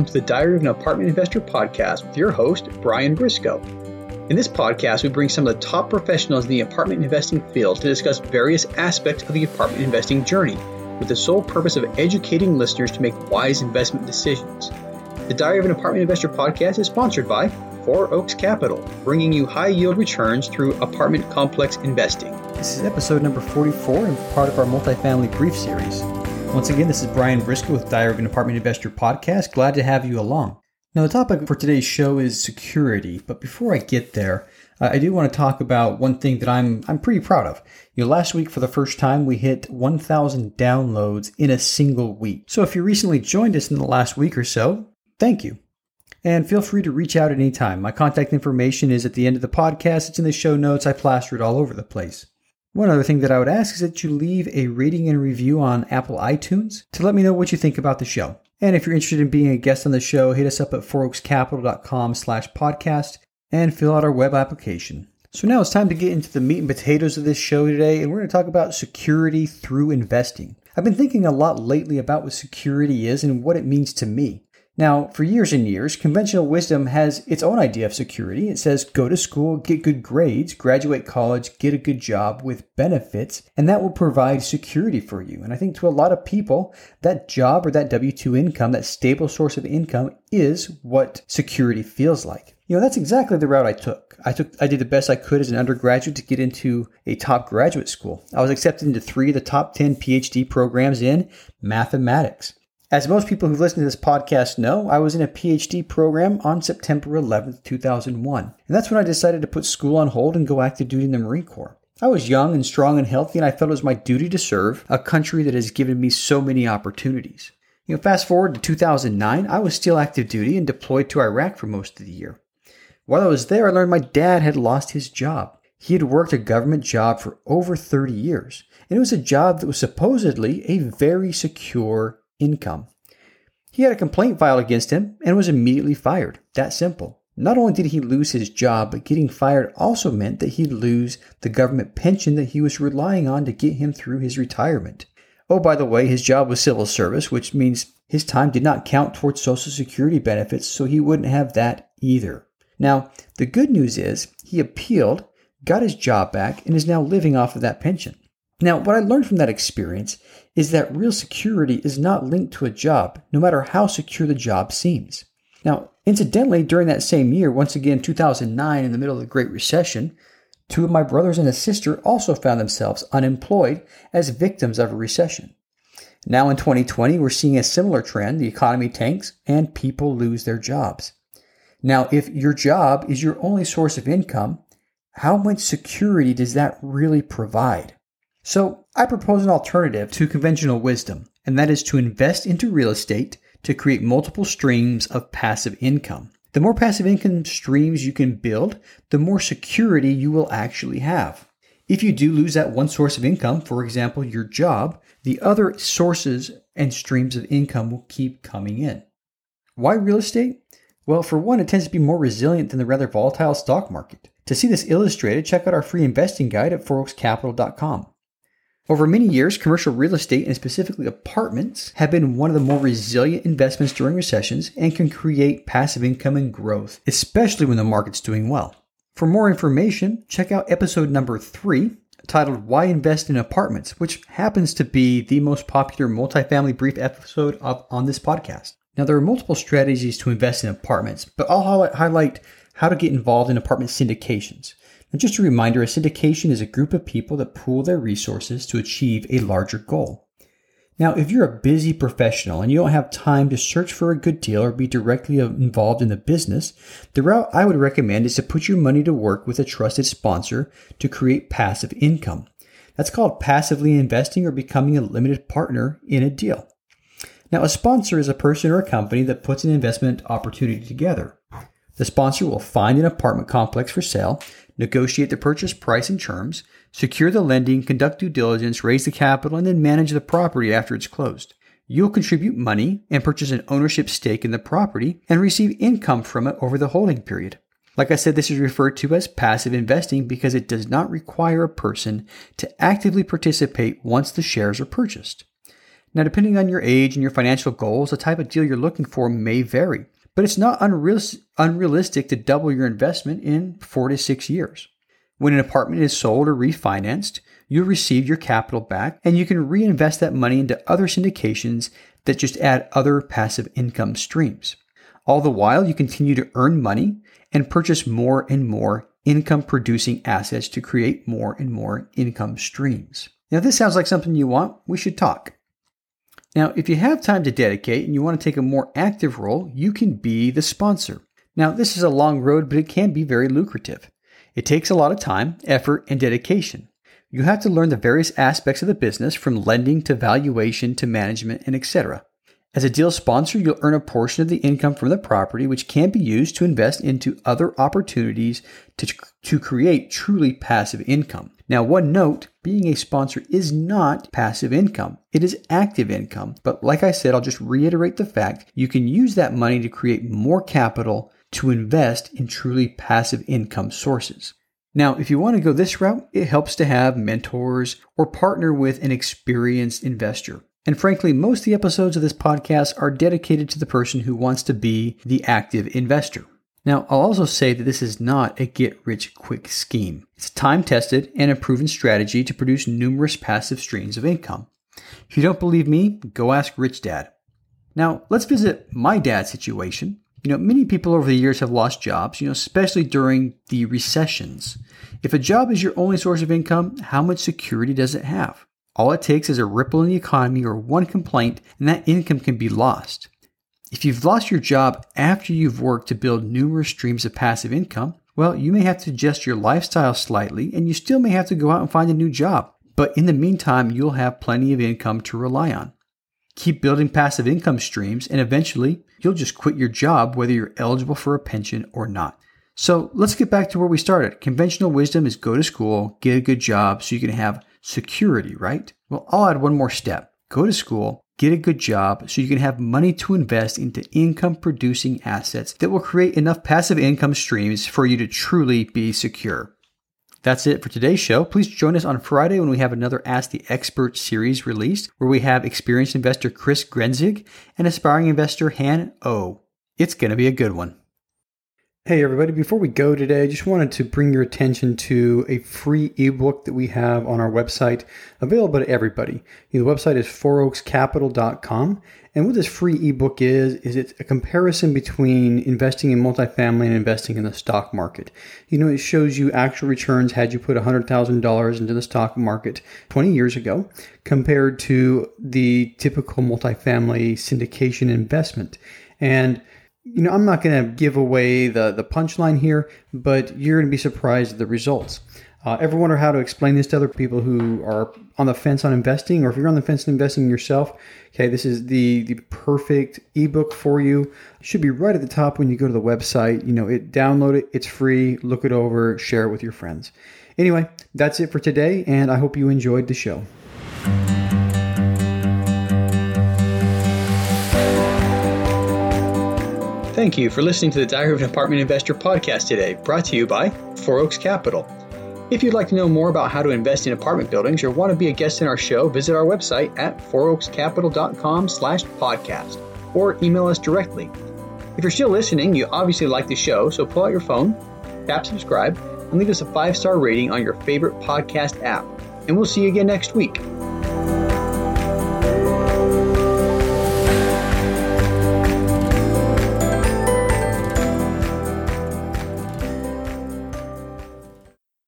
welcome to the Diary of an Apartment Investor podcast with your host, Brian Briscoe. In this podcast, we bring some of the top professionals in the apartment investing field to discuss various aspects of the apartment investing journey with the sole purpose of educating listeners to make wise investment decisions. The Diary of an Apartment Investor podcast is sponsored by Four Oaks Capital, bringing you high yield returns through apartment complex investing. This is episode number 44 and part of our multifamily brief series. Once again, this is Brian Briscoe with an Apartment Investor podcast. Glad to have you along. Now, the topic for today's show is security, but before I get there, uh, I do want to talk about one thing that I'm I'm pretty proud of. You know, last week for the first time we hit 1,000 downloads in a single week. So if you recently joined us in the last week or so, thank you. And feel free to reach out at any time. My contact information is at the end of the podcast. It's in the show notes. I plaster it all over the place. One other thing that I would ask is that you leave a rating and review on Apple iTunes to let me know what you think about the show. And if you're interested in being a guest on the show, hit us up at fouroakscapital.com slash podcast and fill out our web application. So now it's time to get into the meat and potatoes of this show today, and we're going to talk about security through investing. I've been thinking a lot lately about what security is and what it means to me. Now, for years and years, conventional wisdom has its own idea of security. It says go to school, get good grades, graduate college, get a good job with benefits, and that will provide security for you. And I think to a lot of people, that job or that W 2 income, that stable source of income, is what security feels like. You know, that's exactly the route I took. I took I did the best I could as an undergraduate to get into a top graduate school. I was accepted into 3 of the top 10 PhD programs in mathematics. As most people who've listened to this podcast know, I was in a PhD program on September 11th, 2001. And that's when I decided to put school on hold and go active duty in the Marine Corps. I was young and strong and healthy, and I felt it was my duty to serve a country that has given me so many opportunities. You know, fast forward to 2009, I was still active duty and deployed to Iraq for most of the year. While I was there, I learned my dad had lost his job. He had worked a government job for over 30 years, and it was a job that was supposedly a very secure income. He had a complaint filed against him and was immediately fired. That simple. Not only did he lose his job, but getting fired also meant that he'd lose the government pension that he was relying on to get him through his retirement. Oh, by the way, his job was civil service, which means his time did not count towards Social Security benefits, so he wouldn't have that either. Now, the good news is he appealed, got his job back, and is now living off of that pension. Now, what I learned from that experience is that real security is not linked to a job, no matter how secure the job seems. Now, incidentally, during that same year, once again 2009, in the middle of the Great Recession, two of my brothers and a sister also found themselves unemployed as victims of a recession. Now in 2020, we're seeing a similar trend. The economy tanks and people lose their jobs. Now, if your job is your only source of income, how much security does that really provide? So I propose an alternative to conventional wisdom, and that is to invest into real estate to create multiple streams of passive income. The more passive income streams you can build, the more security you will actually have. If you do lose that one source of income, for example, your job, the other sources and streams of income will keep coming in. Why real estate? Well, for one, it tends to be more resilient than the rather volatile stock market. To see this illustrated, check out our free investing guide at fouroakscapital.com. Over many years, commercial real estate and specifically apartments have been one of the more resilient investments during recessions and can create passive income and growth, especially when the market's doing well. For more information, check out episode number three titled Why Invest in Apartments, which happens to be the most popular multifamily brief episode of, on this podcast. Now, there are multiple strategies to invest in apartments, but I'll highlight how to get involved in apartment syndications. And just a reminder, a syndication is a group of people that pool their resources to achieve a larger goal. Now, if you're a busy professional and you don't have time to search for a good deal or be directly involved in the business, the route I would recommend is to put your money to work with a trusted sponsor to create passive income. That's called passively investing or becoming a limited partner in a deal. Now, a sponsor is a person or a company that puts an investment opportunity together. The sponsor will find an apartment complex for sale, negotiate the purchase price and terms, secure the lending, conduct due diligence, raise the capital, and then manage the property after it's closed. You'll contribute money and purchase an ownership stake in the property and receive income from it over the holding period. Like I said, this is referred to as passive investing because it does not require a person to actively participate once the shares are purchased. Now, depending on your age and your financial goals, the type of deal you're looking for may vary, but it's not unrealistic to double your investment in four to six years. When an apartment is sold or refinanced, you'll receive your capital back and you can reinvest that money into other syndications that just add other passive income streams. All the while, you continue to earn money and purchase more and more income producing assets to create more and more income streams. Now, if this sounds like something you want, we should talk. Now, if you have time to dedicate and you want to take a more active role, you can be the sponsor. Now, this is a long road, but it can be very lucrative. It takes a lot of time, effort, and dedication. You have to learn the various aspects of the business from lending to valuation to management and etc. As a deal sponsor, you'll earn a portion of the income from the property, which can be used to invest into other opportunities to, to create truly passive income. Now, one note being a sponsor is not passive income, it is active income. But like I said, I'll just reiterate the fact you can use that money to create more capital to invest in truly passive income sources. Now, if you want to go this route, it helps to have mentors or partner with an experienced investor. And frankly, most of the episodes of this podcast are dedicated to the person who wants to be the active investor. Now, I'll also say that this is not a get rich quick scheme. It's a time tested and a proven strategy to produce numerous passive streams of income. If you don't believe me, go ask Rich Dad. Now, let's visit my dad's situation. You know, many people over the years have lost jobs, you know, especially during the recessions. If a job is your only source of income, how much security does it have? All it takes is a ripple in the economy or one complaint, and that income can be lost. If you've lost your job after you've worked to build numerous streams of passive income, well, you may have to adjust your lifestyle slightly and you still may have to go out and find a new job. But in the meantime, you'll have plenty of income to rely on. Keep building passive income streams and eventually you'll just quit your job whether you're eligible for a pension or not. So let's get back to where we started. Conventional wisdom is go to school, get a good job so you can have security, right? Well, I'll add one more step. Go to school, get a good job so you can have money to invest into income producing assets that will create enough passive income streams for you to truly be secure. That's it for today's show. Please join us on Friday when we have another Ask the Expert series released, where we have experienced investor Chris Grenzig and aspiring investor Han O. It's going to be a good one. Hey, everybody, before we go today, I just wanted to bring your attention to a free ebook that we have on our website available to everybody. The website is fouroakscapital.com. And what this free ebook is, is it's a comparison between investing in multifamily and investing in the stock market. You know, it shows you actual returns had you put $100,000 into the stock market 20 years ago compared to the typical multifamily syndication investment. And you know, I'm not going to give away the, the punchline here, but you're going to be surprised at the results. Uh, ever wonder how to explain this to other people who are on the fence on investing, or if you're on the fence on investing yourself? Okay, this is the the perfect ebook for you. It should be right at the top when you go to the website. You know, it download it. It's free. Look it over. Share it with your friends. Anyway, that's it for today, and I hope you enjoyed the show. Thank you for listening to the Diary of an Apartment Investor podcast today, brought to you by Four Oaks Capital. If you'd like to know more about how to invest in apartment buildings or want to be a guest in our show, visit our website at fouroakscapital.com slash podcast or email us directly. If you're still listening, you obviously like the show, so pull out your phone, tap subscribe, and leave us a five-star rating on your favorite podcast app. And we'll see you again next week.